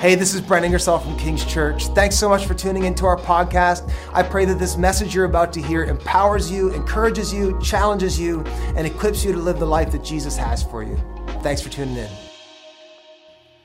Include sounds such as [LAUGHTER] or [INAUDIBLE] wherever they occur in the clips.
Hey, this is Brent Ingersoll from King's Church. Thanks so much for tuning into our podcast. I pray that this message you're about to hear empowers you, encourages you, challenges you, and equips you to live the life that Jesus has for you. Thanks for tuning in.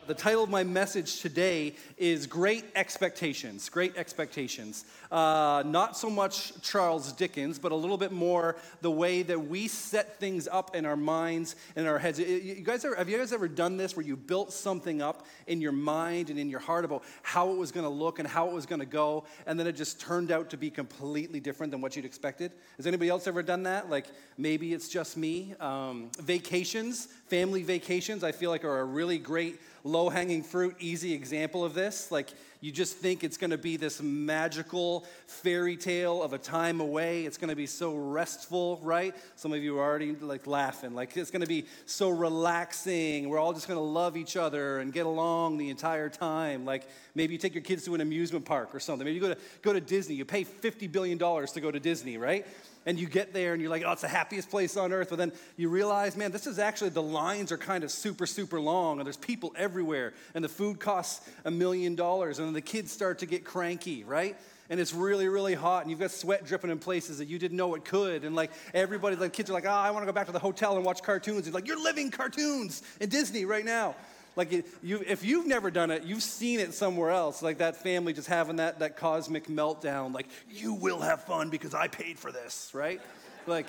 The title of my message today is Great Expectations. Great Expectations. Uh, not so much Charles Dickens, but a little bit more the way that we set things up in our minds and our heads. You guys ever, have you guys ever done this where you built something up in your mind and in your heart about how it was going to look and how it was going to go, and then it just turned out to be completely different than what you'd expected? Has anybody else ever done that? Like maybe it's just me. Um, vacations, family vacations, I feel like are a really great low hanging fruit, easy example of this. Like, you just think it's going to be this magical fairy tale of a time away. It's going to be so restful, right? Some of you are already like laughing. Like, it's going to be so relaxing. We're all just going to love each other and get along the entire time. Like, maybe you take your kids to an amusement park or something. Maybe you go to, go to Disney. You pay $50 billion to go to Disney, right? And you get there and you're like, oh, it's the happiest place on earth. But then you realize, man, this is actually, the lines are kind of super, super long and there's people everywhere and the food costs a million dollars and then the kids start to get cranky, right? and it's really, really hot, and you've got sweat dripping in places that you didn't know it could. And like everybody, the kids are like, oh, I want to go back to the hotel and watch cartoons. He's like, you're living cartoons in Disney right now. Like, you, if you've never done it, you've seen it somewhere else. Like that family just having that, that cosmic meltdown. Like, you will have fun because I paid for this, right? like,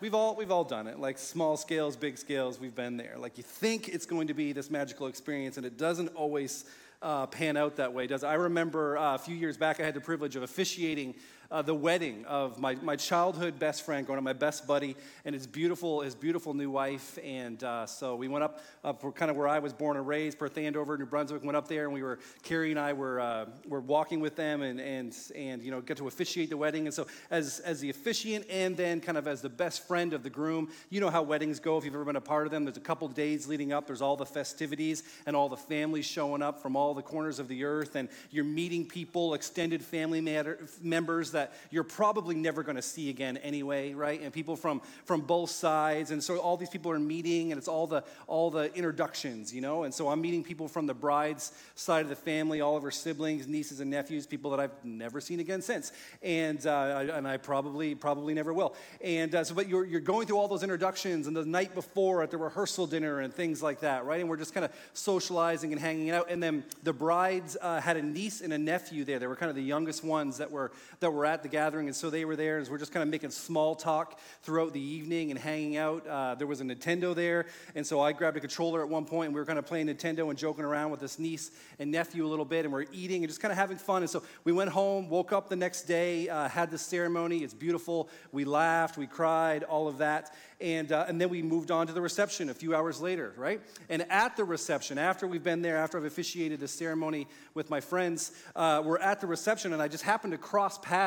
we've all, we've all done it. Like, small scales, big scales, we've been there. Like, you think it's going to be this magical experience, and it doesn't always uh, pan out that way, does it? I remember uh, a few years back, I had the privilege of officiating uh, the wedding of my, my childhood best friend, going to my best buddy, and his beautiful, his beautiful new wife. And uh, so we went up, up for kind of where I was born and raised, Perth Andover, New Brunswick, went up there, and we were, Carrie and I were, uh, were walking with them and, and, and, you know, get to officiate the wedding. And so as, as the officiant and then kind of as the best friend of the groom, you know how weddings go if you've ever been a part of them. There's a couple days leading up, there's all the festivities and all the families showing up from all the corners of the earth, and you're meeting people, extended family matter, members that you're probably never going to see again anyway, right? And people from from both sides, and so all these people are meeting, and it's all the all the introductions, you know. And so I'm meeting people from the bride's side of the family, all of her siblings, nieces and nephews, people that I've never seen again since, and uh, I, and I probably probably never will. And uh, so, but you're you're going through all those introductions, and the night before at the rehearsal dinner and things like that, right? And we're just kind of socializing and hanging out, and then the brides uh, had a niece and a nephew there. They were kind of the youngest ones that were that were at the gathering and so they were there, and we're just kind of making small talk throughout the evening and hanging out. Uh, there was a Nintendo there, and so I grabbed a controller at one point, and we were kind of playing Nintendo and joking around with this niece and nephew a little bit, and we're eating and just kind of having fun. And so we went home, woke up the next day, uh, had the ceremony. It's beautiful. We laughed, we cried, all of that. And, uh, and then we moved on to the reception a few hours later, right? And at the reception, after we've been there, after I've officiated the ceremony with my friends, uh, we're at the reception, and I just happened to cross paths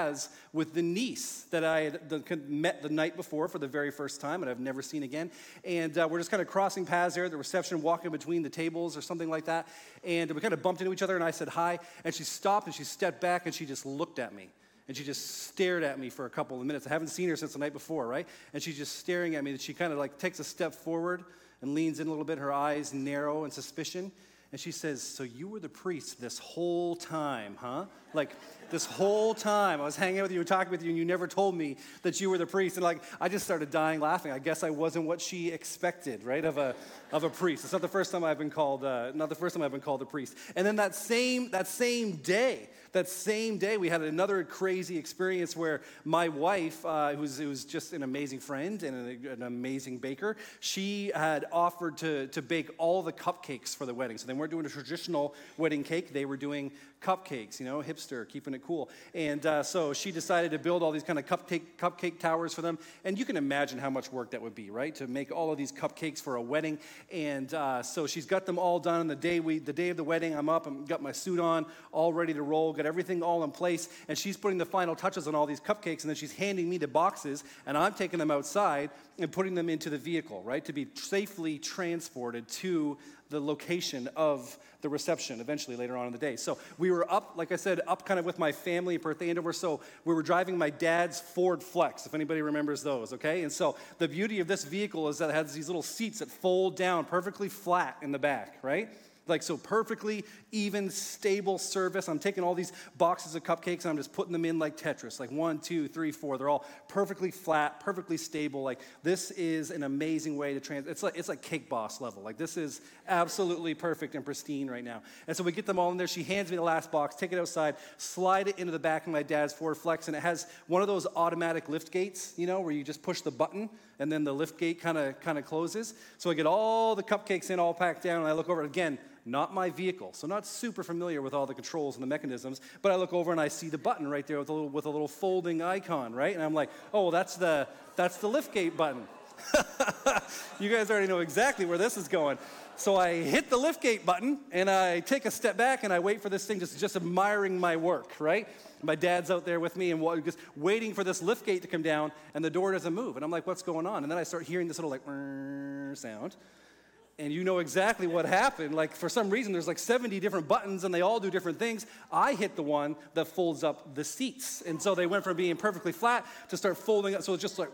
with the niece that I had met the night before for the very first time and I've never seen again. And uh, we're just kind of crossing paths there at the reception, walking between the tables or something like that. And we kind of bumped into each other, and I said hi. And she stopped and she stepped back and she just looked at me. And she just stared at me for a couple of minutes. I haven't seen her since the night before, right? And she's just staring at me. And she kind of like takes a step forward and leans in a little bit, her eyes narrow in suspicion. And she says, So you were the priest this whole time, huh? Like, this whole time I was hanging out with you and talking with you, and you never told me that you were the priest. And like, I just started dying laughing. I guess I wasn't what she expected, right, of a, of a priest. It's not the first time I've been called, uh, not the first time I've been called a priest. And then that same, that same day, that same day, we had another crazy experience where my wife, uh, who, was, who was just an amazing friend and an, an amazing baker, she had offered to, to bake all the cupcakes for the wedding. So they weren't doing a traditional wedding cake, they were doing cupcakes, you know, hipster, keeping it cool. And uh, so she decided to build all these kind of cupcake, cupcake towers for them. And you can imagine how much work that would be, right? To make all of these cupcakes for a wedding. And uh, so she's got them all done. The day, we, the day of the wedding, I'm up, I've got my suit on, all ready to roll, got everything all in place, and she's putting the final touches on all these cupcakes, and then she's handing me the boxes, and I'm taking them outside and putting them into the vehicle, right, to be safely transported to the location of the reception eventually later on in the day. So we were up, like I said, up kind of with my family in Perth Andover. So we were driving my dad's Ford Flex, if anybody remembers those, okay? And so the beauty of this vehicle is that it has these little seats that fold down perfectly flat in the back, right? Like, so perfectly even, stable service. I'm taking all these boxes of cupcakes and I'm just putting them in like Tetris, like one, two, three, four. They're all perfectly flat, perfectly stable. Like, this is an amazing way to trans. It's like, it's like cake boss level. Like, this is absolutely perfect and pristine right now. And so we get them all in there. She hands me the last box, take it outside, slide it into the back of my dad's Ford Flex, and it has one of those automatic lift gates, you know, where you just push the button and then the lift gate kind of kind of closes. So I get all the cupcakes in, all packed down, and I look over again not my vehicle. So not super familiar with all the controls and the mechanisms, but I look over and I see the button right there with a little, with a little folding icon, right? And I'm like, oh, that's the, that's the liftgate button. [LAUGHS] you guys already know exactly where this is going. So I hit the liftgate button and I take a step back and I wait for this thing just, just admiring my work, right? My dad's out there with me and just waiting for this liftgate to come down and the door doesn't move. And I'm like, what's going on? And then I start hearing this little like [LAUGHS] sound and you know exactly what happened. Like, for some reason, there's like 70 different buttons and they all do different things. I hit the one that folds up the seats. And so they went from being perfectly flat to start folding up. So it's just like,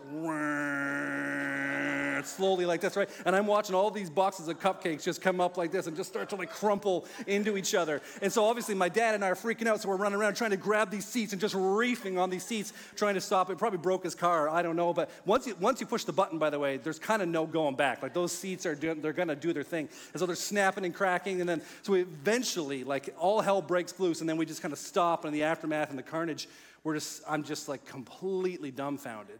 slowly like this, right? And I'm watching all these boxes of cupcakes just come up like this and just start to like crumple into each other. And so obviously my dad and I are freaking out, so we're running around trying to grab these seats and just reefing on these seats, trying to stop it. Probably broke his car, I don't know. But once you, once you push the button, by the way, there's kind of no going back. Like those seats are doing, they're gonna do their thing. And so they're snapping and cracking, and then so eventually, like all hell breaks loose, and then we just kind of stop, and the aftermath and the carnage, we're just, I'm just like completely dumbfounded.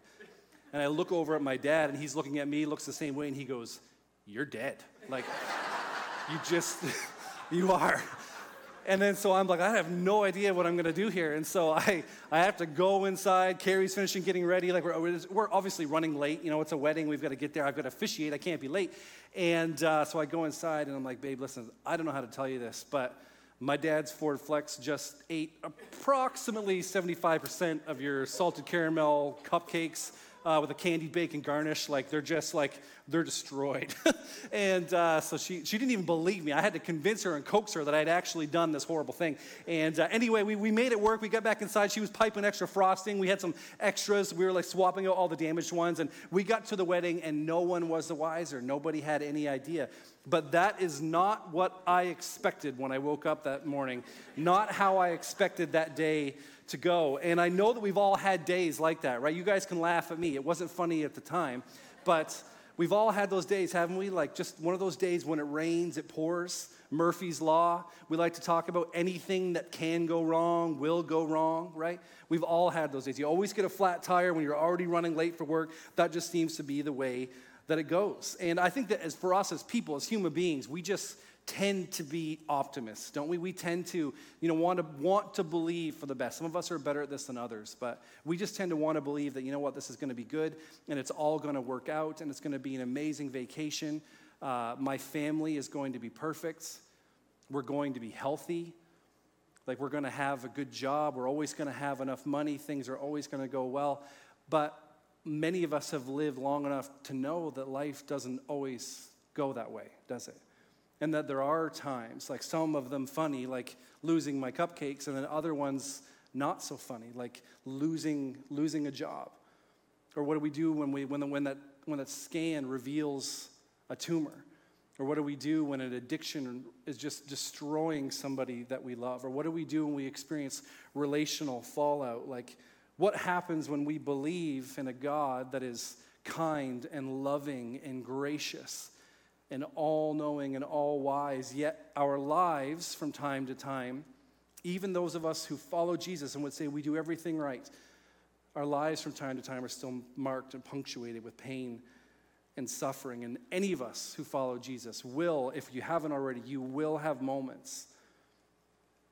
And I look over at my dad, and he's looking at me, looks the same way, and he goes, You're dead. Like, you just, [LAUGHS] you are. And then so I'm like, I have no idea what I'm gonna do here. And so I, I have to go inside. Carrie's finishing getting ready. Like, we're, we're obviously running late. You know, it's a wedding. We've got to get there. I've got to officiate. I can't be late. And uh, so I go inside, and I'm like, babe, listen, I don't know how to tell you this, but my dad's Ford Flex just ate approximately 75% of your salted caramel cupcakes uh, with a candied bacon garnish. Like they're just like, they're destroyed. [LAUGHS] and uh, so she, she didn't even believe me. I had to convince her and coax her that I'd actually done this horrible thing. And uh, anyway, we, we made it work. We got back inside. She was piping extra frosting. We had some extras. We were like swapping out all the damaged ones. And we got to the wedding and no one was the wiser. Nobody had any idea. But that is not what I expected when I woke up that morning, not how I expected that day to go. And I know that we've all had days like that, right? You guys can laugh at me. It wasn't funny at the time, but we've all had those days, haven't we? Like just one of those days when it rains, it pours. Murphy's Law. We like to talk about anything that can go wrong, will go wrong, right? We've all had those days. You always get a flat tire when you're already running late for work. That just seems to be the way that it goes. And I think that as for us as people, as human beings, we just tend to be optimists, don't we? We tend to, you know, want to want to believe for the best. Some of us are better at this than others, but we just tend to want to believe that, you know what, this is going to be good and it's all going to work out and it's going to be an amazing vacation. Uh, my family is going to be perfect. We're going to be healthy. Like we're going to have a good job. We're always going to have enough money. Things are always going to go well. But many of us have lived long enough to know that life doesn't always go that way, does it? And that there are times, like some of them funny, like losing my cupcakes, and then other ones not so funny, like losing, losing a job. Or what do we do when, we, when, the, when, that, when that scan reveals a tumor? Or what do we do when an addiction is just destroying somebody that we love? Or what do we do when we experience relational fallout? Like, what happens when we believe in a God that is kind and loving and gracious and all knowing and all wise, yet our lives from time to time, even those of us who follow Jesus and would say we do everything right, our lives from time to time are still marked and punctuated with pain and suffering. And any of us who follow Jesus will, if you haven't already, you will have moments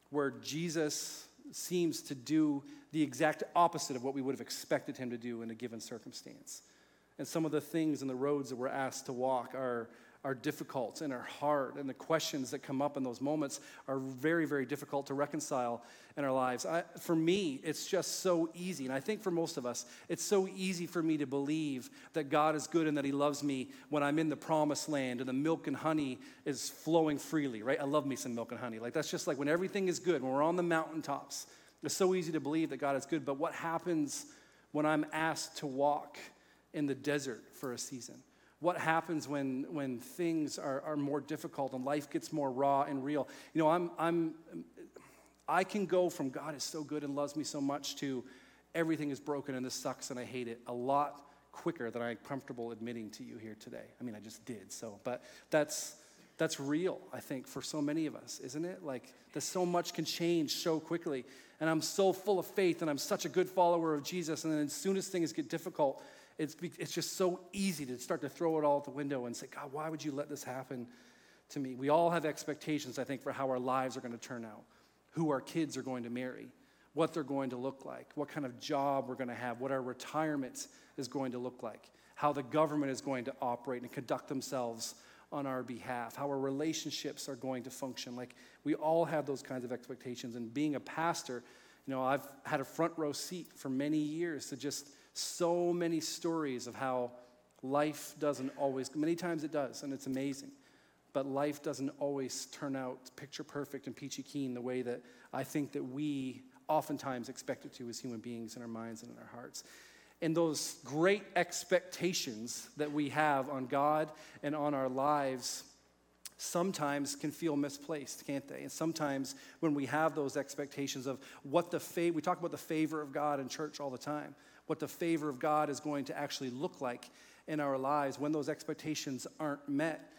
where Jesus seems to do the exact opposite of what we would have expected him to do in a given circumstance. And some of the things and the roads that we're asked to walk are are difficult and are hard, and the questions that come up in those moments are very, very difficult to reconcile in our lives. I, for me, it's just so easy, and I think for most of us, it's so easy for me to believe that God is good and that He loves me when I'm in the promised land and the milk and honey is flowing freely, right? I love me some milk and honey. Like, that's just like when everything is good, when we're on the mountaintops. It's so easy to believe that God is good, but what happens when I'm asked to walk in the desert for a season? What happens when, when things are, are more difficult and life gets more raw and real? You know, I'm, I'm, I can go from God is so good and loves me so much to everything is broken and this sucks and I hate it a lot quicker than I'm comfortable admitting to you here today. I mean, I just did, so, but that's, that's real, I think, for so many of us, isn't it? Like, that so much can change so quickly. And I'm so full of faith and I'm such a good follower of Jesus. And then as soon as things get difficult, it's, it's just so easy to start to throw it all out the window and say, God, why would you let this happen to me? We all have expectations, I think, for how our lives are going to turn out, who our kids are going to marry, what they're going to look like, what kind of job we're going to have, what our retirement is going to look like, how the government is going to operate and conduct themselves on our behalf, how our relationships are going to function. Like we all have those kinds of expectations. And being a pastor, you know, I've had a front row seat for many years to just so many stories of how life doesn't always, many times it does, and it's amazing. But life doesn't always turn out picture perfect and peachy keen the way that I think that we oftentimes expect it to as human beings in our minds and in our hearts and those great expectations that we have on God and on our lives sometimes can feel misplaced, can't they? And sometimes when we have those expectations of what the favor, we talk about the favor of God in church all the time, what the favor of God is going to actually look like in our lives, when those expectations aren't met,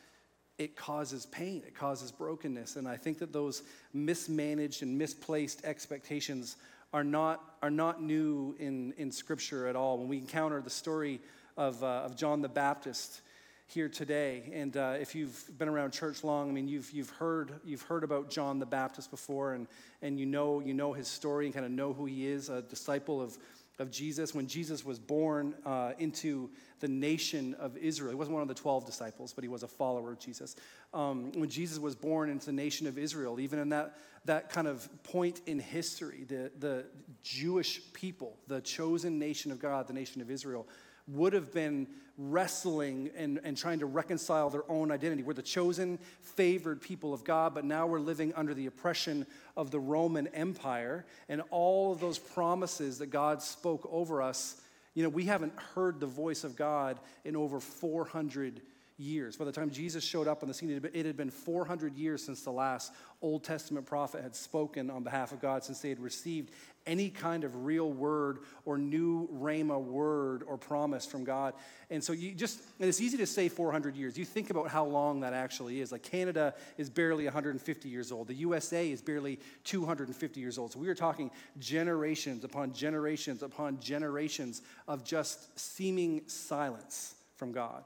it causes pain, it causes brokenness. And I think that those mismanaged and misplaced expectations are not, are not new in, in Scripture at all. When we encounter the story of, uh, of John the Baptist here today, and uh, if you've been around church long, I mean, you've, you've, heard, you've heard about John the Baptist before, and, and you, know, you know his story and kind of know who he is, a disciple of, of Jesus. When Jesus was born uh, into the nation of Israel, he wasn't one of the 12 disciples, but he was a follower of Jesus. Um, when Jesus was born into the nation of Israel, even in that, that kind of point in history, the, the Jewish people, the chosen nation of God, the nation of Israel, would have been wrestling and, and trying to reconcile their own identity. We're the chosen, favored people of God, but now we're living under the oppression of the Roman Empire. And all of those promises that God spoke over us, you know, we haven't heard the voice of God in over 400 years. By the time Jesus showed up on the scene, it had been 400 years since the last Old Testament prophet had spoken on behalf of God, since they had received any kind of real word or new Rhema word or promise from God. And so you just, and it's easy to say 400 years. You think about how long that actually is. Like Canada is barely 150 years old, the USA is barely 250 years old. So we are talking generations upon generations upon generations of just seeming silence from God.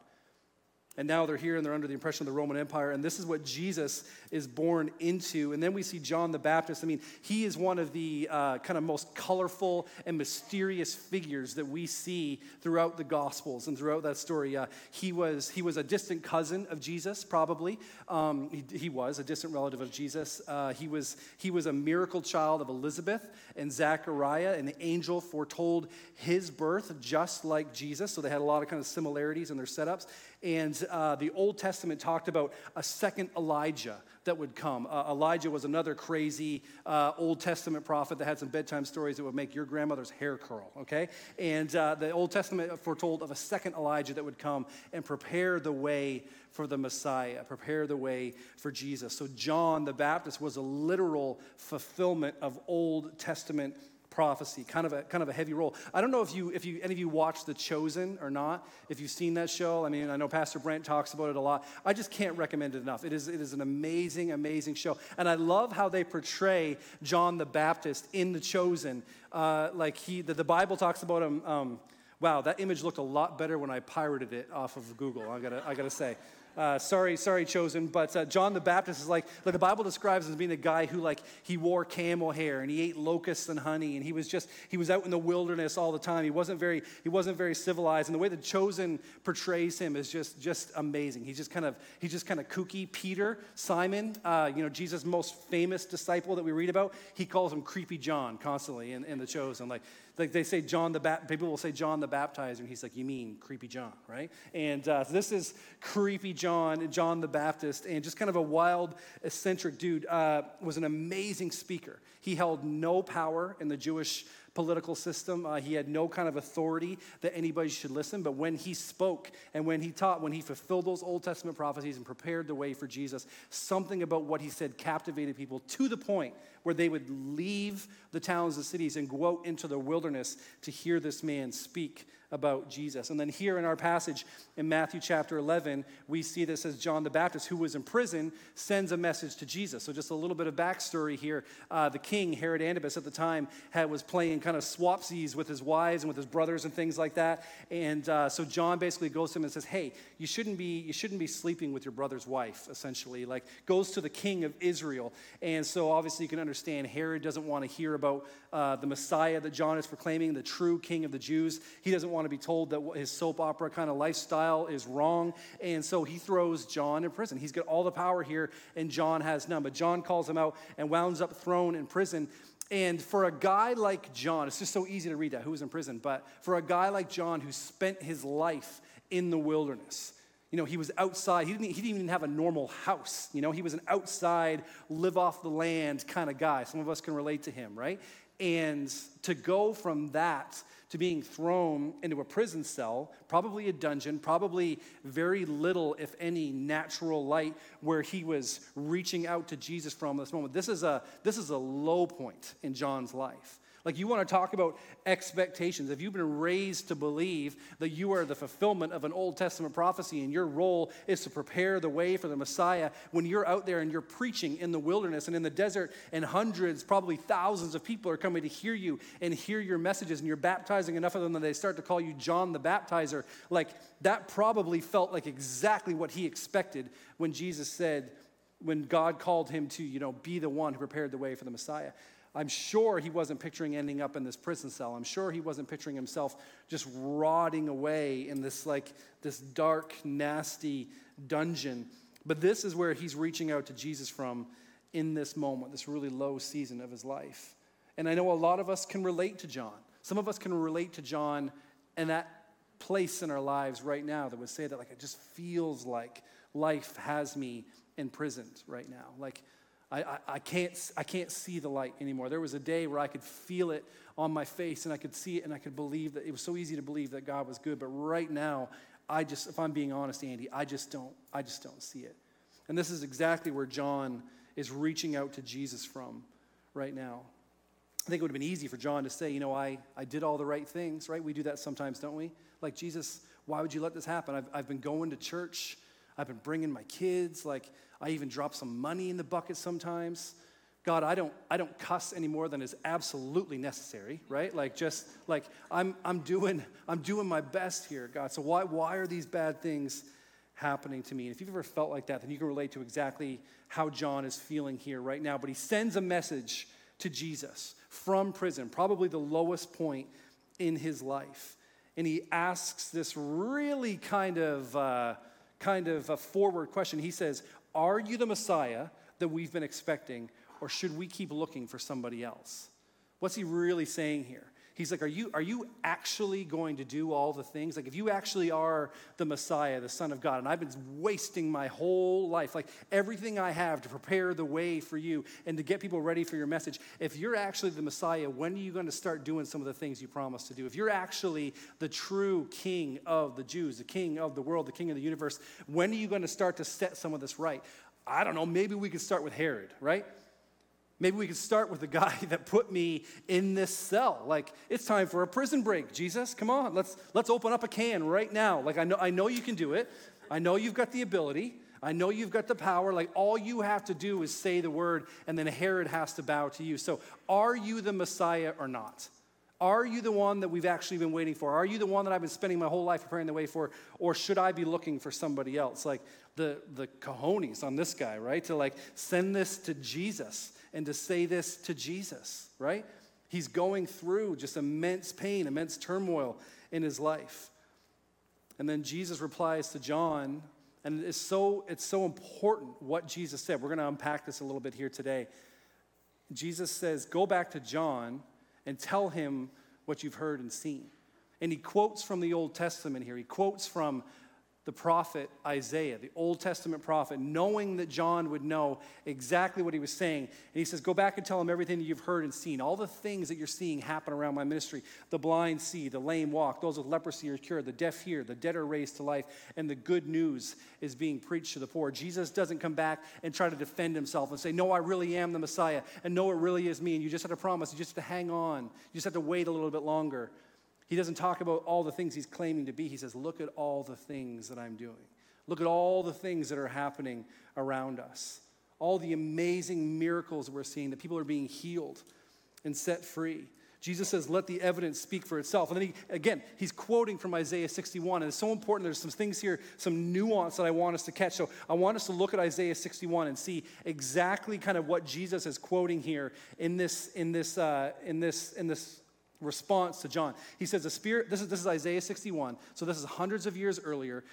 And now they're here and they're under the impression of the Roman Empire. And this is what Jesus is born into. And then we see John the Baptist. I mean, he is one of the uh, kind of most colorful and mysterious figures that we see throughout the Gospels and throughout that story. Uh, he, was, he was a distant cousin of Jesus, probably. Um, he, he, was a distant relative of Jesus. Uh, he, was, he was a miracle child of Elizabeth and Zachariah. And the angel foretold his birth just like Jesus. So they had a lot of kind of similarities in their setups. And uh, the Old Testament talked about a second Elijah that would come. Uh, Elijah was another crazy uh, Old Testament prophet that had some bedtime stories that would make your grandmother's hair curl, okay? And uh, the Old Testament foretold of a second Elijah that would come and prepare the way for the Messiah, prepare the way for Jesus. So John the Baptist was a literal fulfillment of Old Testament prophecy, kind of a kind of a heavy role. I don't know if you if you any of you watched The Chosen or not. If you've seen that show, I mean, I know Pastor Brent talks about it a lot. I just can't recommend it enough. It is it is an amazing, amazing show, and I love how they portray John the Baptist in The Chosen. Uh, like he, the, the, Bible talks about him. Um, wow, that image looked a lot better when I pirated it off of Google. I gotta I gotta say. Uh, sorry, sorry, chosen, but uh, John the Baptist is like, like the Bible describes him as being a guy who like he wore camel hair and he ate locusts and honey and he was just he was out in the wilderness all the time. He wasn't very he wasn't very civilized and the way the chosen portrays him is just just amazing. He's just kind of he's just kind of kooky. Peter, Simon, uh, you know Jesus' most famous disciple that we read about, he calls him creepy John constantly in, in the chosen. Like like they say John the Baptist, people will say John the Baptizer, and he's like, you mean creepy John, right? And uh, this is creepy John, John the Baptist, and just kind of a wild, eccentric dude. Uh, was an amazing speaker. He held no power in the Jewish political system. Uh, he had no kind of authority that anybody should listen. But when he spoke and when he taught, when he fulfilled those Old Testament prophecies and prepared the way for Jesus, something about what he said captivated people to the point where they would leave the towns and cities and go out into the wilderness to hear this man speak about Jesus. And then here in our passage in Matthew chapter 11, we see this as John the Baptist, who was in prison, sends a message to Jesus. So just a little bit of backstory here. Uh, the king, Herod Antipas, at the time, had, was playing kind of swapsies with his wives and with his brothers and things like that. And uh, so John basically goes to him and says, hey, you shouldn't, be, you shouldn't be sleeping with your brother's wife, essentially. Like, goes to the king of Israel. And so obviously you can understand Herod doesn't want to hear about uh, the Messiah that John is proclaiming, the true king of the Jews. He doesn't want to be told that his soap opera kind of lifestyle is wrong. And so he throws John in prison. He's got all the power here, and John has none. But John calls him out and wounds up thrown in prison. And for a guy like John, it's just so easy to read that, who was in prison, but for a guy like John who spent his life in the wilderness, you know, he was outside. He didn't, he didn't even have a normal house. You know, he was an outside, live off the land kind of guy. Some of us can relate to him, right? And to go from that to being thrown into a prison cell, probably a dungeon, probably very little, if any, natural light where he was reaching out to Jesus from this moment. This is a, this is a low point in John's life. Like, you want to talk about expectations. If you've been raised to believe that you are the fulfillment of an Old Testament prophecy and your role is to prepare the way for the Messiah, when you're out there and you're preaching in the wilderness and in the desert, and hundreds, probably thousands of people are coming to hear you and hear your messages, and you're baptizing enough of them that they start to call you John the Baptizer, like, that probably felt like exactly what he expected when Jesus said, when God called him to, you know, be the one who prepared the way for the Messiah. I'm sure he wasn't picturing ending up in this prison cell. I'm sure he wasn't picturing himself just rotting away in this like this dark, nasty dungeon. But this is where he's reaching out to Jesus from in this moment, this really low season of his life. And I know a lot of us can relate to John. Some of us can relate to John and that place in our lives right now that would say that like it just feels like life has me imprisoned right now. Like I, I, I, can't, I can't see the light anymore. There was a day where I could feel it on my face and I could see it and I could believe that it was so easy to believe that God was good. But right now, I just, if I'm being honest, Andy, I just don't, I just don't see it. And this is exactly where John is reaching out to Jesus from right now. I think it would have been easy for John to say, you know, I, I did all the right things, right? We do that sometimes, don't we? Like, Jesus, why would you let this happen? I've, I've been going to church. I've been bringing my kids. Like, I even drop some money in the bucket sometimes. God, I don't, I don't cuss any more than is absolutely necessary, right? Like just like I'm, I'm doing, I'm doing my best here, God. So why, why are these bad things happening to me? And if you've ever felt like that, then you can relate to exactly how John is feeling here right now. But he sends a message to Jesus from prison, probably the lowest point in his life. And he asks this really kind of, uh, kind of a forward question. He says, Are you the Messiah that we've been expecting, or should we keep looking for somebody else? What's he really saying here? He's like, are you, are you actually going to do all the things? Like, if you actually are the Messiah, the Son of God, and I've been wasting my whole life, like everything I have to prepare the way for you and to get people ready for your message, if you're actually the Messiah, when are you going to start doing some of the things you promised to do? If you're actually the true King of the Jews, the King of the world, the King of the universe, when are you going to start to set some of this right? I don't know, maybe we could start with Herod, right? Maybe we could start with the guy [LAUGHS] that put me in this cell. Like, it's time for a prison break, Jesus. Come on, let's, let's open up a can right now. Like, I know, I know you can do it. I know you've got the ability. I know you've got the power. Like, all you have to do is say the word, and then Herod has to bow to you. So, are you the Messiah or not? Are you the one that we've actually been waiting for? Are you the one that I've been spending my whole life preparing the way for? Or should I be looking for somebody else? Like the, the cojones on this guy, right? To like send this to Jesus and to say this to Jesus, right? He's going through just immense pain, immense turmoil in his life. And then Jesus replies to John, and it's so, it's so important what Jesus said. We're going to unpack this a little bit here today. Jesus says, Go back to John and tell him what you've heard and seen. And he quotes from the Old Testament here. He quotes from the prophet Isaiah, the Old Testament prophet, knowing that John would know exactly what he was saying. And he says, Go back and tell him everything that you've heard and seen, all the things that you're seeing happen around my ministry. The blind see, the lame walk, those with leprosy are cured, the deaf hear, the dead are raised to life, and the good news is being preached to the poor. Jesus doesn't come back and try to defend himself and say, No, I really am the Messiah, and no, it really is me. And you just have to promise, you just have to hang on, you just have to wait a little bit longer. He doesn't talk about all the things he's claiming to be. He says, Look at all the things that I'm doing. Look at all the things that are happening around us. All the amazing miracles we're seeing, that people are being healed and set free. Jesus says, let the evidence speak for itself. And then he, again, he's quoting from Isaiah 61. And it's so important. There's some things here, some nuance that I want us to catch. So I want us to look at Isaiah 61 and see exactly kind of what Jesus is quoting here in this, in this, uh, in this, in this response to John. He says, The Spirit, this is, this is Isaiah 61, so this is hundreds of years earlier,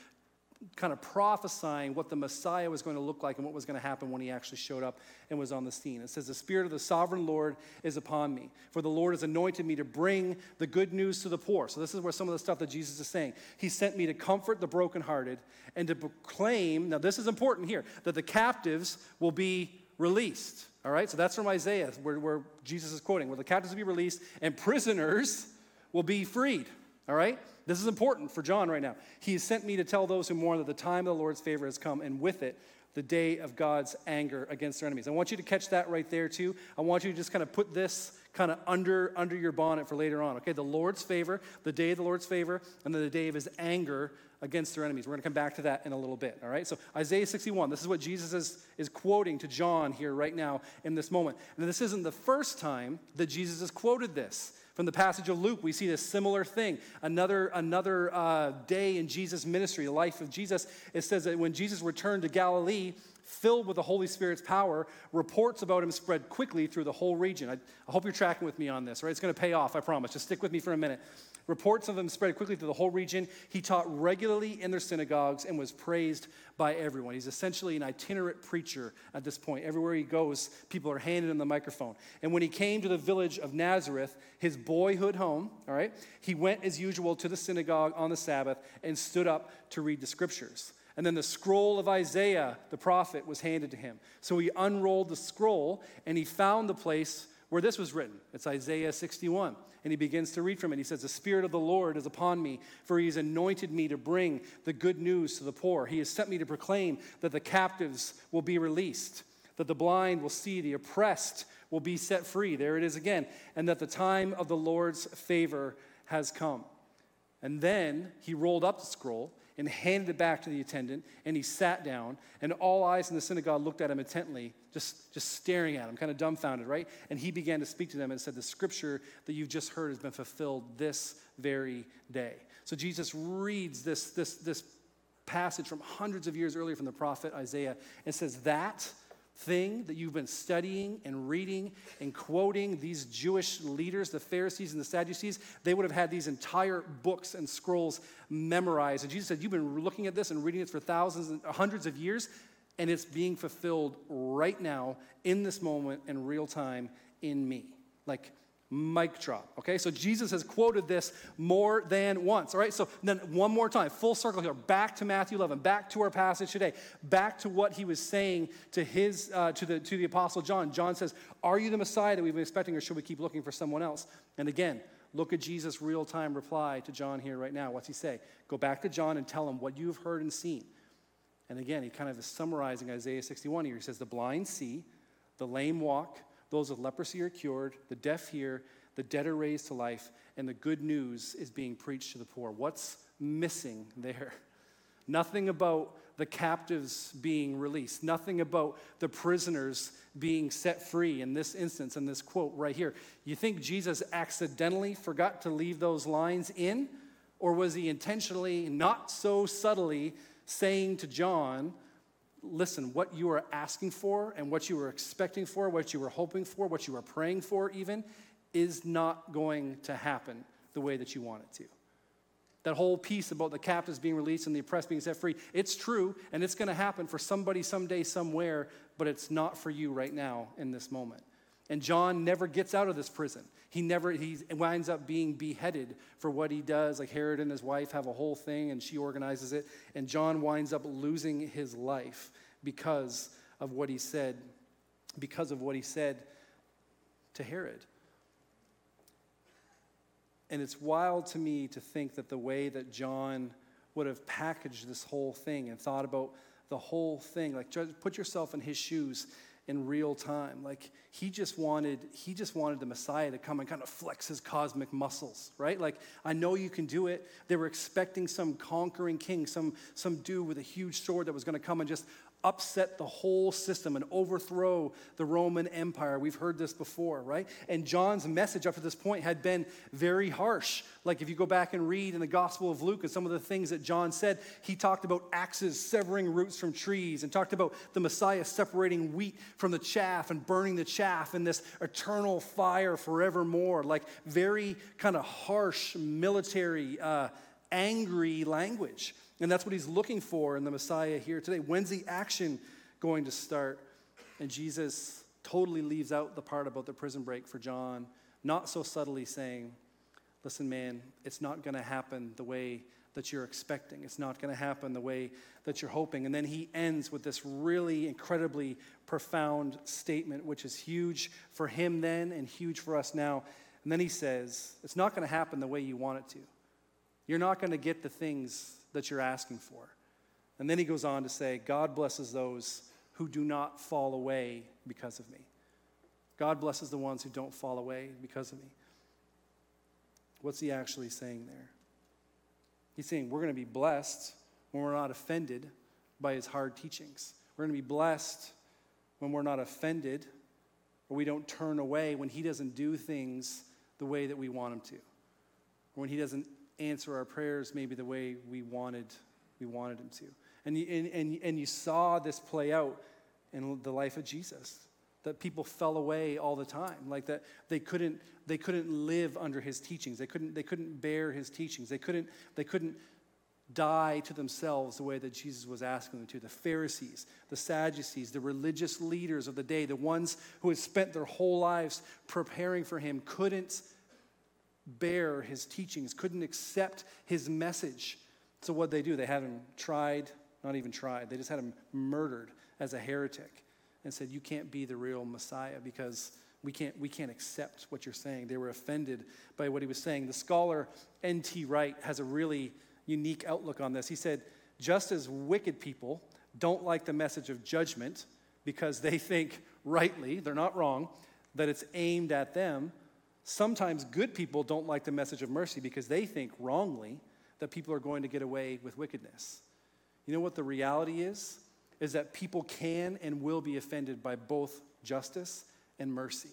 kind of prophesying what the Messiah was going to look like and what was going to happen when he actually showed up and was on the scene. It says, The Spirit of the sovereign Lord is upon me, for the Lord has anointed me to bring the good news to the poor. So, this is where some of the stuff that Jesus is saying. He sent me to comfort the brokenhearted and to proclaim, now, this is important here, that the captives will be released. All right, so that's from Isaiah, where, where Jesus is quoting, where the captives will be released and prisoners will be freed. All right? This is important for John right now. He has sent me to tell those who mourn that the time of the Lord's favor has come, and with it, the day of God's anger against their enemies. I want you to catch that right there too. I want you to just kind of put this kind of under under your bonnet for later on. Okay, the Lord's favor, the day of the Lord's favor, and then the day of his anger against their enemies. We're going to come back to that in a little bit, all right? So, Isaiah 61, this is what Jesus is, is quoting to John here right now in this moment. And this isn't the first time that Jesus has quoted this. From the passage of Luke, we see this similar thing. Another, another uh, day in Jesus' ministry, the life of Jesus, it says that when Jesus returned to Galilee, filled with the Holy Spirit's power, reports about him spread quickly through the whole region. I, I hope you're tracking with me on this, right? It's going to pay off, I promise. Just stick with me for a minute. Reports of him spread quickly through the whole region. He taught regularly in their synagogues and was praised by everyone. He's essentially an itinerant preacher at this point. Everywhere he goes, people are handing him the microphone. And when he came to the village of Nazareth, his boyhood home, all right, he went as usual to the synagogue on the Sabbath and stood up to read the scriptures. And then the scroll of Isaiah, the prophet, was handed to him. So he unrolled the scroll and he found the place where this was written. It's Isaiah 61. And he begins to read from it. He says, The Spirit of the Lord is upon me, for he has anointed me to bring the good news to the poor. He has sent me to proclaim that the captives will be released, that the blind will see, the oppressed will be set free. There it is again. And that the time of the Lord's favor has come. And then he rolled up the scroll and handed it back to the attendant, and he sat down, and all eyes in the synagogue looked at him intently, just, just staring at him, kind of dumbfounded, right? And he began to speak to them and said, The scripture that you've just heard has been fulfilled this very day. So Jesus reads this, this, this passage from hundreds of years earlier from the prophet Isaiah and says, That thing that you've been studying and reading and quoting these Jewish leaders, the Pharisees and the Sadducees, they would have had these entire books and scrolls memorized. And Jesus said, You've been looking at this and reading it for thousands and uh, hundreds of years, and it's being fulfilled right now, in this moment, in real time, in me. Like, Mic drop. Okay, so Jesus has quoted this more than once. All right, so then one more time, full circle here, back to Matthew 11, back to our passage today, back to what he was saying to his uh, to the to the apostle John. John says, "Are you the Messiah that we've been expecting, or should we keep looking for someone else?" And again, look at Jesus' real time reply to John here right now. What's he say? Go back to John and tell him what you've heard and seen. And again, he kind of is summarizing Isaiah 61 here. He says, "The blind see, the lame walk." Those with leprosy are cured, the deaf hear, the dead are raised to life, and the good news is being preached to the poor. What's missing there? [LAUGHS] Nothing about the captives being released, nothing about the prisoners being set free in this instance, in this quote right here. You think Jesus accidentally forgot to leave those lines in? Or was he intentionally, not so subtly, saying to John, listen, what you are asking for and what you are expecting for, what you are hoping for, what you are praying for, even, is not going to happen the way that you want it to. That whole piece about the captives being released and the oppressed being set free, it's true and it's going to happen for somebody someday, somewhere, but it's not for you right now in this moment. And John never gets out of this prison. He never, he winds up being beheaded for what he does. Like Herod and his wife have a whole thing and she organizes it. And John winds up losing his life because of what he said, because of what he said to Herod. And it's wild to me to think that the way that John would have packaged this whole thing and thought about the whole thing, like put yourself in his shoes in real time. Like he just wanted, he just wanted the Messiah to come and kind of flex his cosmic muscles, right? Like I know you can do it. They were expecting some conquering king, some some dude with a huge sword that was going to come and just upset the whole system and overthrow the Roman Empire. We've heard this before, right? And John's message up to this point had been very harsh. Like if you go back and read in the Gospel of Luke and some of the things that John said, he talked about axes severing roots from trees and talked about the Messiah separating wheat from the chaff and burning the chaff in this eternal fire forevermore. Like very kind of harsh military, uh, angry language. And that's what he's looking for in the Messiah here today. When's the action going to start? And Jesus totally leaves out the part about the prison break for John, not so subtly saying, Listen, man, it's not going to happen the way that you're expecting. It's not going to happen the way that you're hoping. And then he ends with this really incredibly profound statement, which is huge for him then and huge for us now. And then he says, It's not going to happen the way you want it to. You're not going to get the things that you're asking for. And then he goes on to say, God blesses those who do not fall away because of me. God blesses the ones who don't fall away because of me. What's he actually saying there? He's saying we're going to be blessed when we're not offended by his hard teachings. We're going to be blessed when we're not offended or we don't turn away when he doesn't do things the way that we want him to, or when he doesn't answer our prayers maybe the way we wanted, we wanted him to. And you, and, and, and you saw this play out in the life of Jesus that people fell away all the time like that they couldn't they couldn't live under his teachings. They couldn't they couldn't bear his teachings. They couldn't they couldn't die to themselves the way that jesus was asking them to. The pharisees the sadducees the religious leaders of the day the ones who had spent their whole lives preparing for him couldn't bear his teachings, couldn't accept his message. So, what they do, they had him tried, not even tried, they just had him murdered as a heretic and said, You can't be the real Messiah because we can't, we can't accept what you're saying. They were offended by what he was saying. The scholar N.T. Wright has a really unique outlook on this. He said, Just as wicked people don't like the message of judgment because they think rightly, they're not wrong, that it's aimed at them, Sometimes good people don't like the message of mercy because they think wrongly that people are going to get away with wickedness. You know what the reality is? Is that people can and will be offended by both justice and mercy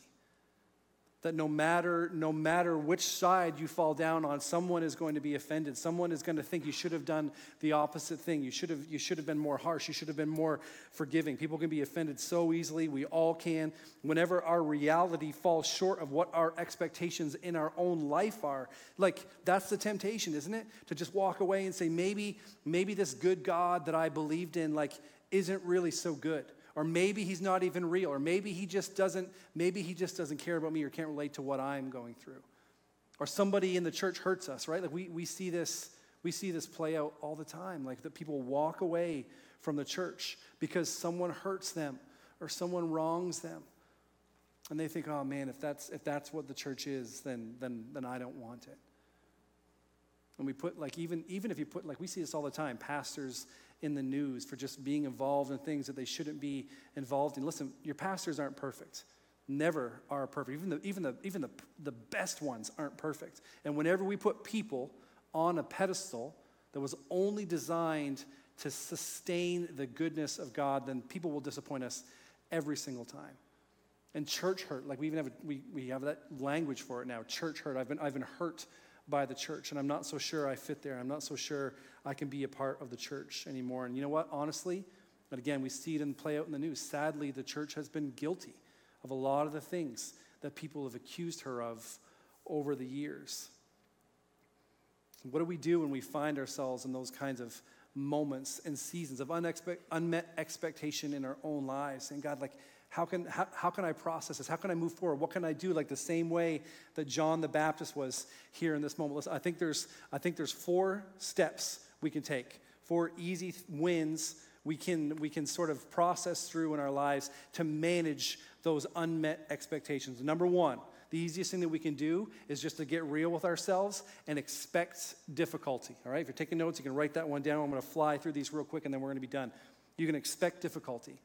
that no matter no matter which side you fall down on someone is going to be offended. Someone is going to think you should have done the opposite thing. You should have you should have been more harsh. You should have been more forgiving. People can be offended so easily. We all can. Whenever our reality falls short of what our expectations in our own life are like that's the temptation isn't it? To just walk away and say maybe maybe this good god that i believed in like isn't really so good or maybe he's not even real or maybe he just doesn't maybe he just doesn't care about me or can't relate to what i'm going through. Or somebody in the church hurts us right? Like we, we see this we see this play out all the time like that people walk away from the church because someone hurts them or someone wrongs them. And they think oh man if that's if that's what the church is then then then i don't want it. And we put like even even if you put like we see this all the time pastors in the news for just being involved in things that they shouldn't be involved in. Listen, your pastors aren't perfect. Never are perfect. Even the, even the, even the, the best ones aren't perfect. And whenever we put people on a pedestal that was only designed to sustain the goodness of God, then people will disappoint us every single time. And church hurt, like we even have, a, we, we have that language for it now, church hurt. I've been, I've been hurt by the church, and I'm not so sure I fit there. I'm not so sure I can be a part of the church anymore. And you know what? Honestly, and again, we see it and play out in the news. Sadly, the church has been guilty of a lot of the things that people have accused her of over the years. What do we do when we find ourselves in those kinds of moments and seasons of unexpe- unmet expectation in our own lives? And God, like, How can, how, how can I process this? How can I move forward? What can I do? Like the same way that John the Baptist was here in this moment. I think there's, I think there's four steps we can take, four easy wins we can, we can sort of process through in our lives to manage those unmet expectations. Number one, the easiest thing that we can do is just to get real with ourselves and expect difficulty. All right, if you're taking notes, you can write that one down. I'm going to fly through these real quick and then we're going to be done. You can expect difficulty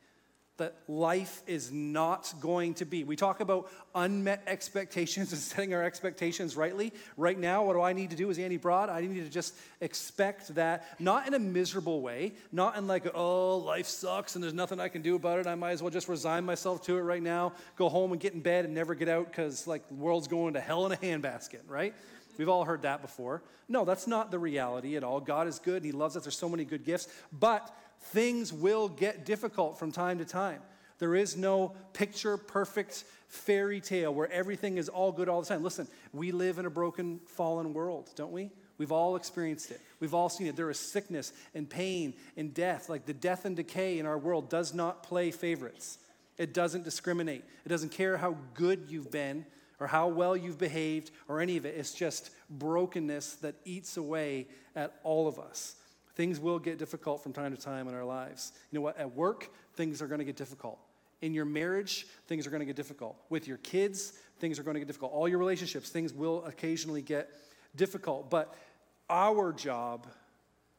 that life is not going to be. We talk about unmet expectations and [LAUGHS] setting our expectations rightly. Right now, what do I need to do as Andy Broad? I need to just expect that, not in a miserable way, not in like, oh, life sucks and there's nothing I can do about it. I might as well just resign myself to it right now, go home and get in bed and never get out because like the world's going to hell in a handbasket, right? We've all heard that before. No, that's not the reality at all. God is good. And He loves us. There's so many good gifts. But things will get difficult from time to time. There is no picture perfect fairy tale where everything is all good all the time. Listen, we live in a broken, fallen world, don't we? We've all experienced it. We've all seen it. There is sickness and pain and death. Like the death and decay in our world does not play favorites. It doesn't discriminate. It doesn't care how good you've been or how well you've behaved or any of it. It's just brokenness that eats away at all of us. Things will get difficult from time to time in our lives. You know what? At work, things are going to get difficult. In your marriage, things are going to get difficult. With your kids, things are going to get difficult. All your relationships, things will occasionally get difficult. But our job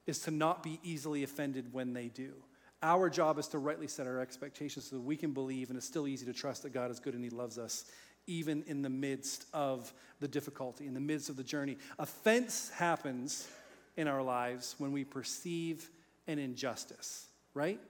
is to not be easily offended when they do. Our job is to rightly set our expectations so that we can believe, and it's still easy to trust that God is good and He loves us, even in the midst of the difficulty, in the midst of the journey. Offense happens in our lives when we perceive an injustice, right?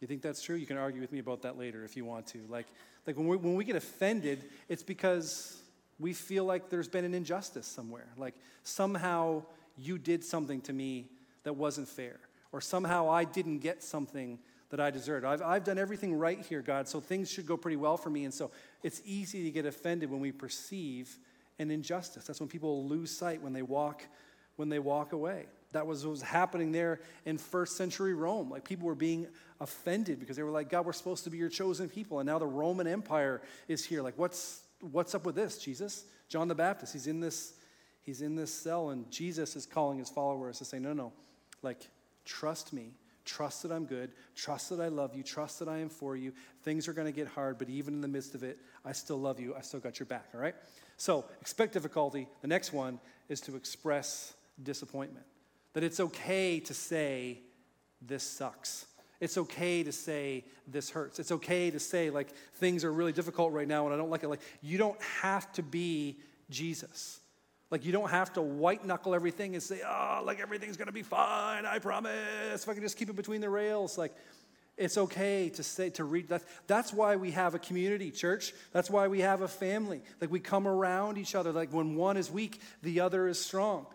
You think that's true? You can argue with me about that later if you want to. Like, like when, we when we get offended, it's because we feel like there's been an injustice somewhere. Like somehow you did something to me that wasn't fair, or somehow I didn't get something that I deserved. I've, I've done everything right here, God, so things should go pretty well for me. And so it's easy to get offended when we perceive an injustice. That's when people lose sight when they walk when they walk away. That was what was happening there in first century Rome. Like people were being offended because they were like, God, we're supposed to be your chosen people. And now the Roman Empire is here. Like, what's what's up with this, Jesus? John the Baptist, he's in this, he's in this cell, and Jesus is calling his followers to say, No, no, like, trust me. Trust that I'm good. Trust that I love you. Trust that I am for you. Things are going to get hard, but even in the midst of it, I still love you. I still got your back, all right? So expect difficulty. The next one is to express disappointment. That it's okay to say, this sucks. It's okay to say this hurts. It's okay to say, like, things are really difficult right now and I don't like it. Like, you don't have to be Jesus. Like, you don't have to white knuckle everything and say, oh, like, everything's gonna be fine, I promise. If I can just keep it between the rails. Like, it's okay to say, to read. That. That's why we have a community, church. That's why we have a family. Like, we come around each other. Like, when one is weak, the other is strong.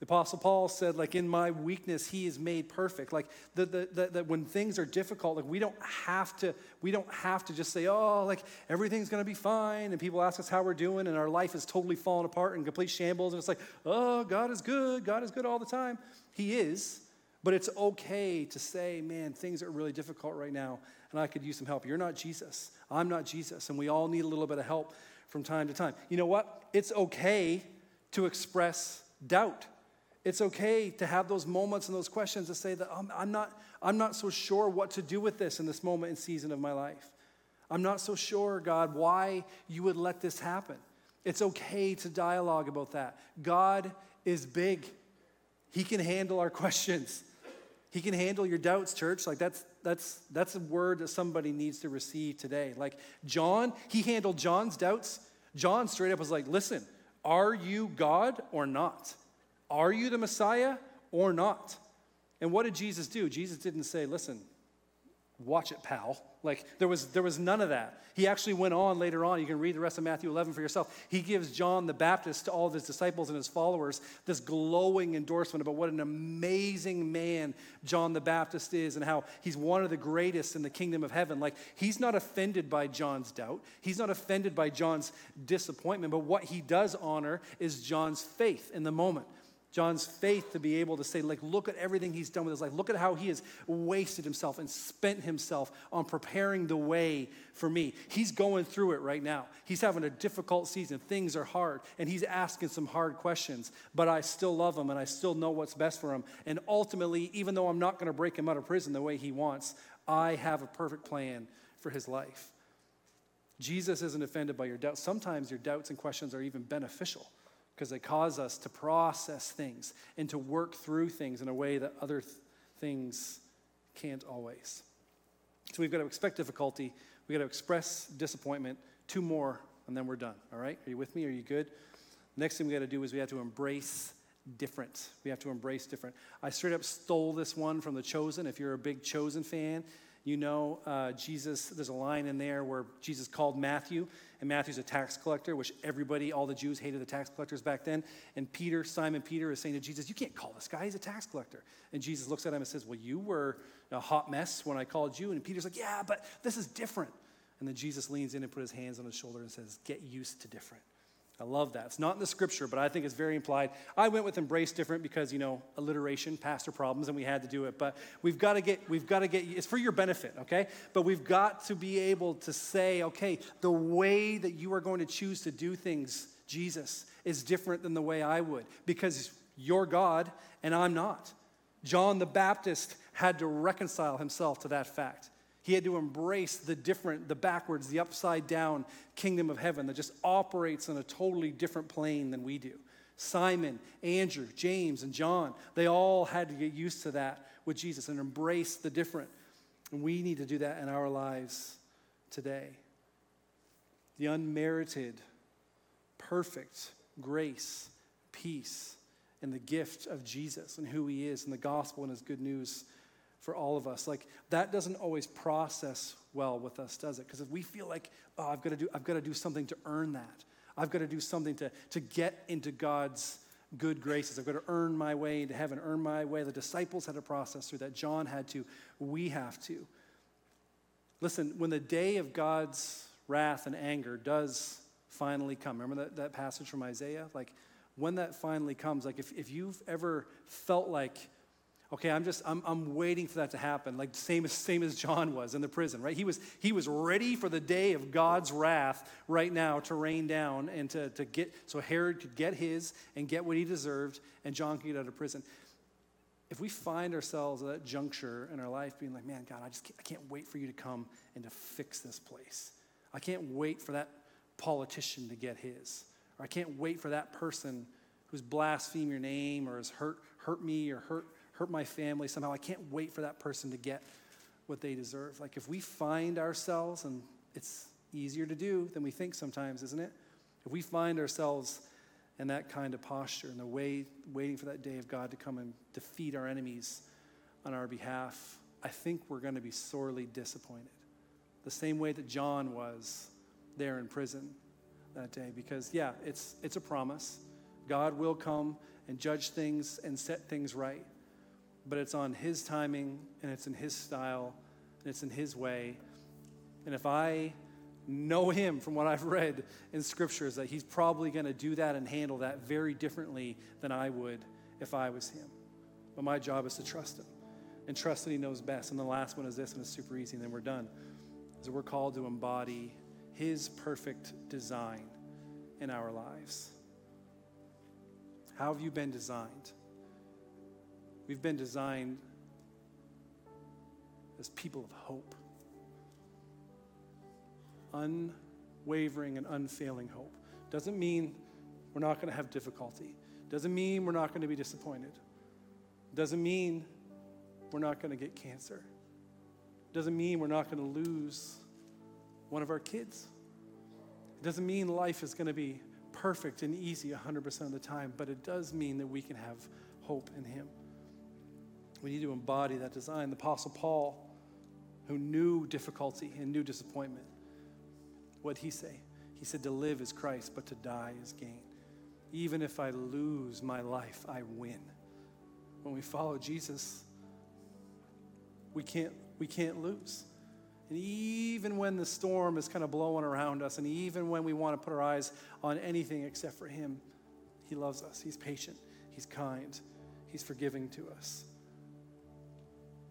The Apostle Paul said, like, in my weakness, he is made perfect. Like, that the, the, the, when things are difficult, like, we don't have to, we don't have to just say, oh, like, everything's to be fine. And people ask us how we're doing, and our life is totally falling apart in complete shambles. And it's like, oh, God is good. God is good all the time. He is. But it's okay to say, man, things are really difficult right now, and I could use some help. You're not Jesus. I'm not Jesus. And we all need a little bit of help from time to time. You know what? It's okay to express doubt. It's okay to have those moments and those questions to say that I'm, I'm, not, I'm not so sure what to do with this in this moment and season of my life. I'm not so sure, God, why you would let this happen. It's okay to dialogue about that. God is big, He can handle our [LAUGHS] questions. He can handle your doubts, church. Like that's that's that's a word that somebody needs to receive today. Like John, he handled John's doubts. John straight up was like, "Listen, are you God or not?" Are you the Messiah or not? And what did Jesus do? Jesus didn't say, listen, watch it, pal. Like there was there was none of that. He actually went on later on. You can read the rest of Matthew 11 for yourself. He gives John the Baptist to all of his disciples and his followers this glowing endorsement about what an amazing man John the Baptist is and how he's one of the greatest in the kingdom of heaven. Like he's not offended by John's doubt. He's not offended by John's disappointment, but what he does honor is John's faith in the moment. John's faith to be able to say, like, look at everything he's done with his life. Look at how he has wasted himself and spent himself on preparing the way for me. He's going through it right now. He's having a difficult season. Things are hard, and he's asking some hard questions. But I still love him, and I still know what's best for him. And ultimately, even though I'm not going to break him out of prison the way he wants, I have a perfect plan for his life. Jesus isn't offended by your doubts. Sometimes your doubts and questions are even beneficial because they cause us to process things and to work through things in a way that other th- things can't always. So we've got to expect difficulty, we've got to express disappointment, two more, and then we're done. All right? Are you with me? Are you good? Next thing we got to do is we have to embrace different. We have to embrace different. I straight up stole this one from The Chosen. If you're a big Chosen fan, you know, uh, Jesus, there's a line in there where Jesus called Matthew, and Matthew's a tax collector, which everybody, all the Jews hated the tax collectors back then. And Peter, Simon Peter, is saying to Jesus, You can't call this guy, he's a tax collector. And Jesus looks at him and says, Well, you were a hot mess when I called you. And Peter's like, Yeah, but this is different. And then Jesus leans in and put his hands on his shoulder and says, Get used to different. I love that. It's not in the scripture, but I think it's very implied. I went with embrace different because, you know, alliteration, pastor problems, and we had to do it. But we've got to get, we've got to get, it's for your benefit, okay? But we've got to be able to say, okay, the way that you are going to choose to do things, Jesus, is different than the way I would because you're God and I'm not. John the Baptist had to reconcile himself to that fact. He had to embrace the different, the backwards, the upside down kingdom of heaven that just operates on a totally different plane than we do. Simon, Andrew, James, and John, they all had to get used to that with Jesus and embrace the different. And we need to do that in our lives today. The unmerited, perfect grace, peace, and the gift of Jesus and who he is and the gospel and his good news for all of us. Like that doesn't always process well with us, does it? Because if we feel like, oh, I've got to do, I've got to do something to earn that. I've got to do something to, to get into God's good graces. I've got to earn my way into heaven, earn my way. The disciples had to process through that. John had to. We have to. Listen, when the day of God's wrath and anger does finally come, remember that, that passage from Isaiah? Like, when that finally comes, like if, if you've ever felt like Okay, I'm just, I'm, I'm waiting for that to happen, like same as, same as John was in the prison, right? He was, he was ready for the day of God's wrath right now to rain down and to, to get, so Herod could get his and get what he deserved, and John could get out of prison. If we find ourselves at that juncture in our life being like, man, God, I just can't, I can't wait for you to come and to fix this place. I can't wait for that politician to get his. Or I can't wait for that person who's blasphemed your name or has hurt, hurt me or hurt hurt my family somehow. I can't wait for that person to get what they deserve. Like if we find ourselves, and it's easier to do than we think sometimes, isn't it? If we find ourselves in that kind of posture and the way waiting for that day of God to come and defeat our enemies on our behalf, I think we're going to be sorely disappointed. The same way that John was there in prison that day. Because, yeah, it's, it's a promise. God will come and judge things and set things right but it's on His timing and it's in His style and it's in His way. And if I know Him from what I've read in scriptures, that He's probably going to do that and handle that very differently than I would if I was Him. But my job is to trust Him and trust that He knows best. And the last one is this, and it's super easy, and then we're done. Is that we're called to embody His perfect design in our lives. How have you been designed? We've been designed as people of hope. Unwavering and unfailing hope. Doesn't mean we're not going to have difficulty. Doesn't mean we're not going to be disappointed. Doesn't mean we're not going to get cancer. Doesn't mean we're not going to lose one of our kids. It doesn't mean life is going to be perfect and easy 100% of the time, but it does mean that we can have hope in Him. We need to embody that design. The Apostle Paul, who knew difficulty and knew disappointment, what did he say? He said, To live is Christ, but to die is gain. Even if I lose my life, I win. When we follow Jesus, we can't, we can't lose. And even when the storm is kind of blowing around us, and even when we want to put our eyes on anything except for Him, He loves us. He's patient. He's kind. He's forgiving to us.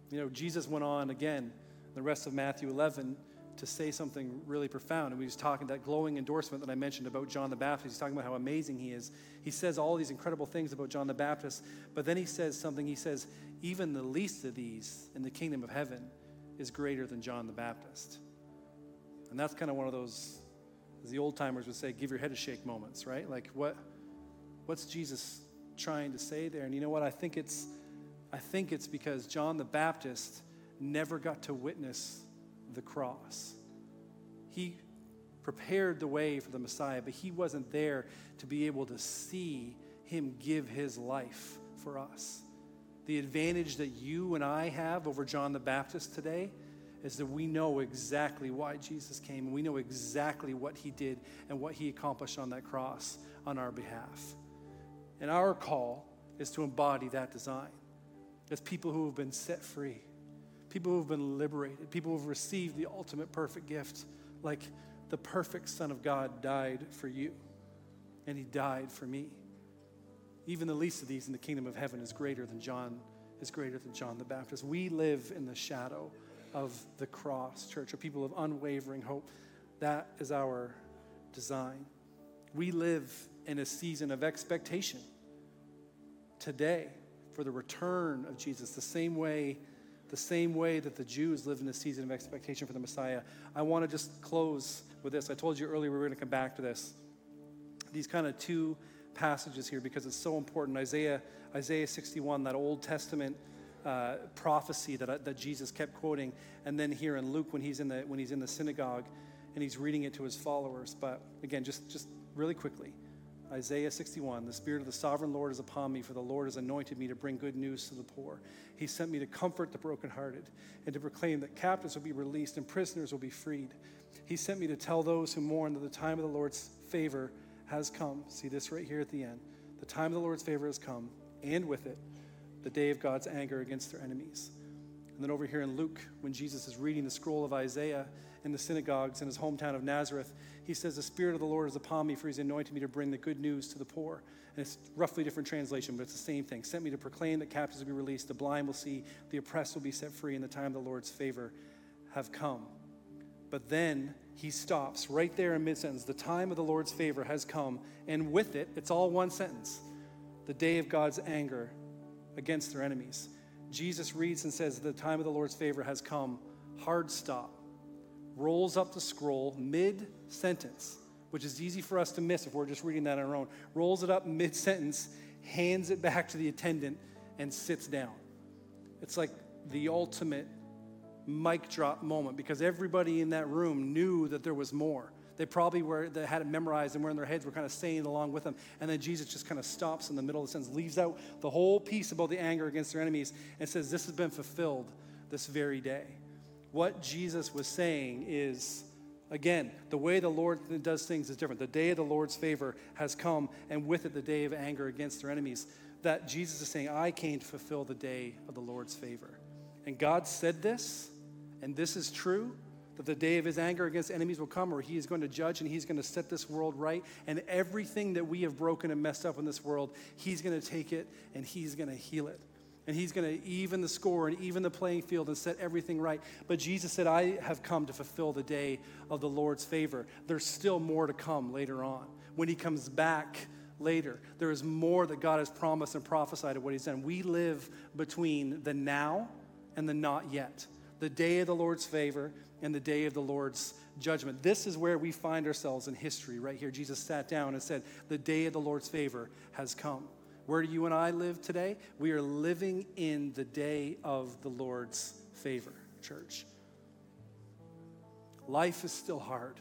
You know, Jesus went on again, the rest of Matthew 11, to say something really profound. And we was talking that glowing endorsement that I mentioned about John the Baptist. He's talking about how amazing he is. He says all these incredible things about John the Baptist, but then he says something. He says, even the least of these in the kingdom of heaven is greater than John the Baptist. And that's kind of one of those, as the old timers would say, give your head a shake moments, right? Like what what's Jesus trying to say there? And you know what? I think it's I think it's because John the Baptist never got to witness the cross. He prepared the way for the Messiah, but he wasn't there to be able to see him give his life for us. The advantage that you and I have over John the Baptist today is that we know exactly why Jesus came and we know exactly what he did and what he accomplished on that cross on our behalf. And our call is to embody that design as people who have been set free, people who have been liberated, people who have received the ultimate perfect gift, like the perfect Son of God died for you, and he died for me. Even the least of these in the kingdom of heaven is greater than John, is greater than John the Baptist. We live in the shadow of the cross, church, a people of unwavering hope. That is our design. We live in a season of expectation today for the return of Jesus, the same way, the same way that the Jews live in a season of expectation for the Messiah. I want to just close with this. I told you earlier we were going to come back to this. These kind of two passages here because it's so important. Isaiah, Isaiah 61, that Old Testament uh, prophecy that, that Jesus kept quoting, and then here in Luke when he's in the when he's in the synagogue and he's reading it to his followers. But again, just just really quickly. Isaiah 61 The Spirit of the sovereign Lord is upon me, for the Lord has anointed me to bring good news to the poor. He sent me to comfort the brokenhearted and to proclaim that captives will be released and prisoners will be freed. He sent me to tell those who mourn that the time of the Lord's favor has come. See this right here at the end. The time of the Lord's favor has come, and with it, the day of God's anger against their enemies. And then over here in Luke, when Jesus is reading the scroll of Isaiah in the synagogues in his hometown of Nazareth, he says, The Spirit of the Lord is upon me, for he's anointed me to bring the good news to the poor. And it's roughly different translation, but it's the same thing. Sent me to proclaim that captives will be released, the blind will see, the oppressed will be set free, and the time of the Lord's favor have come. But then he stops right there in mid sentence. The time of the Lord's favor has come, and with it, it's all one sentence the day of God's anger against their enemies. Jesus reads and says, The time of the Lord's favor has come. Hard stop. Rolls up the scroll mid sentence, which is easy for us to miss if we're just reading that on our own. Rolls it up mid sentence, hands it back to the attendant, and sits down. It's like the ultimate mic drop moment because everybody in that room knew that there was more. They probably were, they had it memorized and were in their heads, were kind of saying along with them. And then Jesus just kind of stops in the middle of the sentence, leaves out the whole piece about the anger against their enemies, and says, This has been fulfilled this very day. What Jesus was saying is, Again, the way the Lord does things is different. The day of the Lord's favor has come, and with it, the day of anger against their enemies. That Jesus is saying, I came to fulfill the day of the Lord's favor. And God said this, and this is true that the day of his anger against enemies will come, where he is going to judge and he's going to set this world right. And everything that we have broken and messed up in this world, he's going to take it and he's going to heal it. And he's going to even the score and even the playing field and set everything right. But Jesus said, I have come to fulfill the day of the Lord's favor. There's still more to come later on. When he comes back, later. There is more that God has promised and prophesied of what He's done. We live between the now and the not yet, the day of the Lord's favor and the day of the Lord's judgment. This is where we find ourselves in history, right here. Jesus sat down and said, The day of the Lord's favor has come. Where do you and I live today? We are living in the day of the Lord's favor, church. Life is still hard.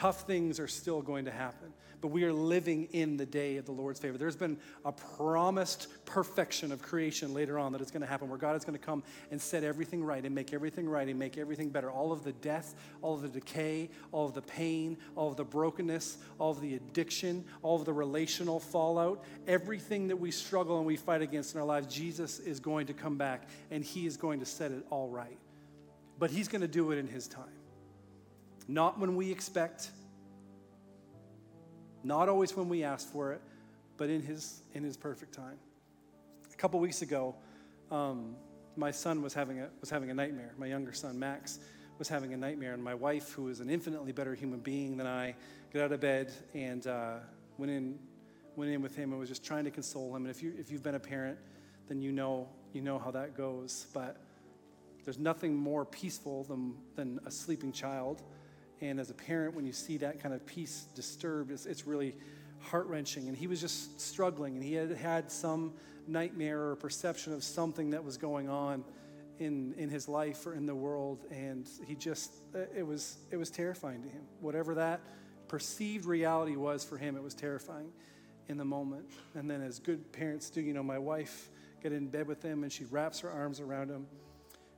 Tough things are still going to happen but we are living in the day of the Lord's favor. There's been a promised perfection of creation later on that is going to happen, where God is going to come and set everything right and make everything right and make everything better. All of the death, all of the decay, all of the pain, all of the brokenness, all of the addiction, all of the relational fallout, everything that we struggle and we fight against in our lives, Jesus is going to come back and He is going to set it all right. But He's going to do it in His time. Not when we expect, not always when we ask for it, but in his, in his perfect time. A couple weeks ago, um, my son was having, a, was having a nightmare. My younger son, Max, was having a nightmare. And my wife, who is an infinitely better human being than I, got out of bed and uh, went, in, went in with him and was just trying to console him. And if, you, if you've been a parent, then you know, you know how that goes. But there's nothing more peaceful than, than a sleeping child. And as a parent, when you see that kind of peace disturbed, it's, it's really heart wrenching. And he was just struggling, and he had had some nightmare or perception of something that was going on in, in his life or in the world. And he just, uh, it was, it was terrifying to him. Whatever that perceived reality was for him, it was terrifying in the moment. And then, as good parents do, you know, my wife got in bed with him and she wraps her arms around him.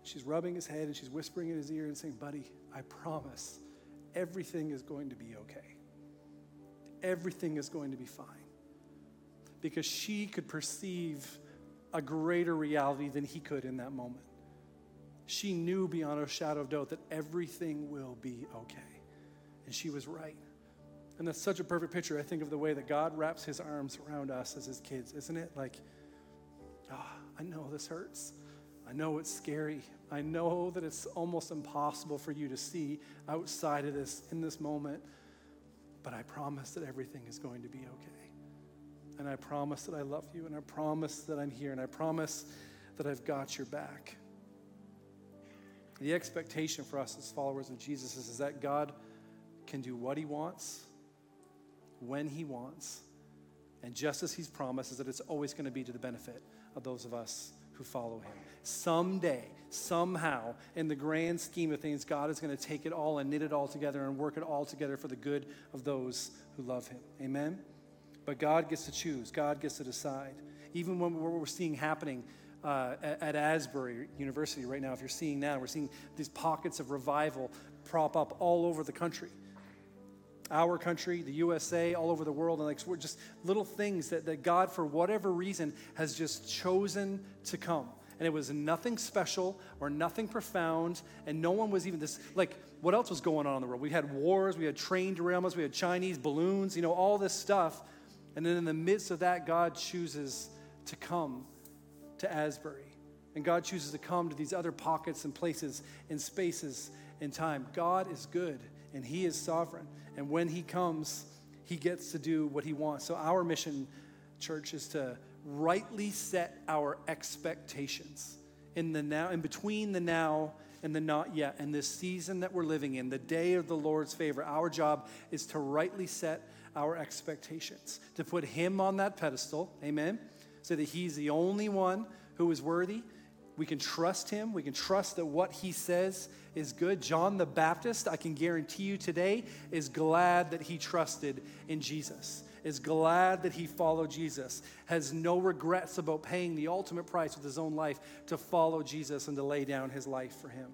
She's rubbing his head and she's whispering in his ear and saying, Buddy, I promise everything is going to be okay. Everything is going to be fine because she could perceive a greater reality than he could in that moment. She knew beyond a shadow of doubt that everything will be okay. And she was right. And that's such a perfect picture, I think, of the way that God wraps his arms around us as his kids, isn't it? Like, ah, oh, I know this hurts. I know it's scary. I know that it's almost impossible for you to see outside of this in this moment. But I promise that everything is going to be okay. And I promise that I love you, and I promise that I'm here, and I promise that I've got your back. The expectation for us as followers of Jesus is, is that God can do what He wants, when He wants, and just as He's promised, is that it's always going to be to the benefit of those of us who follow Him. Someday, somehow, in the grand scheme of things, God is going to take it all and knit it all together and work it all together for the good of those who love Him. Amen? But God gets to choose, God gets to decide. Even when we're seeing happening uh, at, at Asbury University right now, if you're seeing now, we're seeing these pockets of revival prop up all over the country. Our country, the USA, all over the world, and like we're just little things that, that God, for whatever reason, has just chosen to come. And it was nothing special or nothing profound, and no one was even this like what else was going on in the world? We had wars, we had train derailments, we had Chinese balloons, you know, all this stuff. And then in the midst of that, God chooses to come to Asbury. And God chooses to come to these other pockets and places and spaces in time. God is good and He is sovereign. And when He comes, He gets to do what He wants. So, our mission, church, is to rightly set our expectations in the now, in between the now and the not yet, and this season that we're living in, the day of the Lord's favor. Our job is to rightly set our expectations, to put him on that pedestal, amen, so that he's the only one who is worthy. We can trust him. We can trust that what he says is good. John the Baptist, I can guarantee you today, is glad that he trusted in Jesus, is glad that he followed Jesus, has no regrets about paying the ultimate price with his own life to follow Jesus and to lay down his life for him.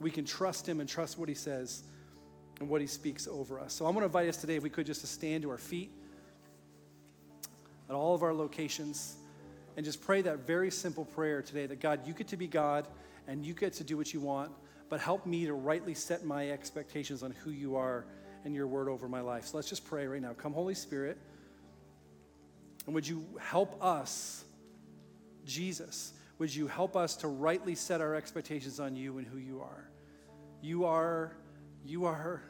We can trust him and trust what he says and what he speaks over us. So I'm going to invite us today, if we could, just to stand to our feet at all of our locations and just pray that very simple prayer today that God, you get to be God and you get to do what you want, but help me to rightly set my expectations on who you are and your word over my life. So let's just pray right now. Come, Holy Spirit, and would you help us, Jesus, would you help us to rightly set our expectations on you and who you are? You are you are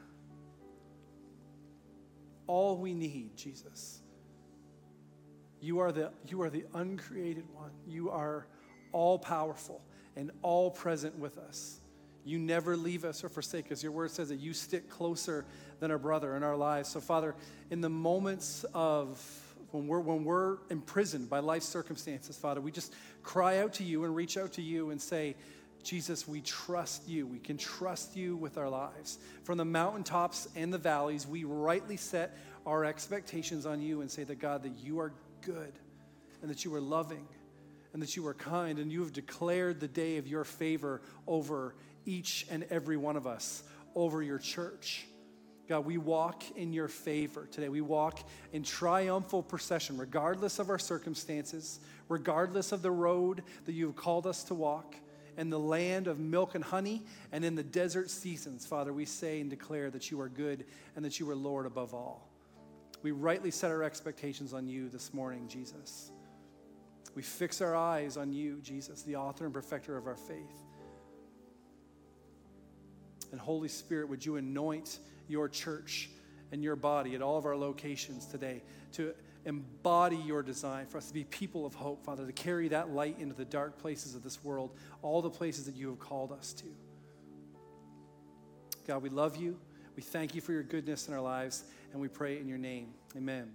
all we need, Jesus. You are the, you are the uncreated one. You are all powerful and all present with us. You never leave us or forsake us. Your word says that you stick closer than a brother in our lives. So, Father, in the moments of when we're, when we're imprisoned by life circumstances, Father, we just cry out to you and reach out to you and say, Jesus, we trust you. We can trust you with our lives. From the mountaintops and the valleys, we rightly set our expectations on you and say that, God, that you are good and that you are loving and that you are kind and you have declared the day of your favor over each and every one of us, over your church. God, we walk in your favor today. We walk in triumphal procession, regardless of our circumstances, regardless of the road that you have called us to walk in the land of milk and honey and in the desert seasons, Father, we say and declare that you are good and that you are Lord above all. We rightly set our expectations on you this morning, Jesus. We fix our eyes on you, Jesus, the author and perfecter of our faith. And Holy Spirit, would you anoint your church and your body at all of our locations today to embody your design for us to be people of hope, Father, to carry that light into the dark places of this world, all the places that you have called us to. God, we love you. We thank you for your goodness in our lives, and we pray in your name. Amen.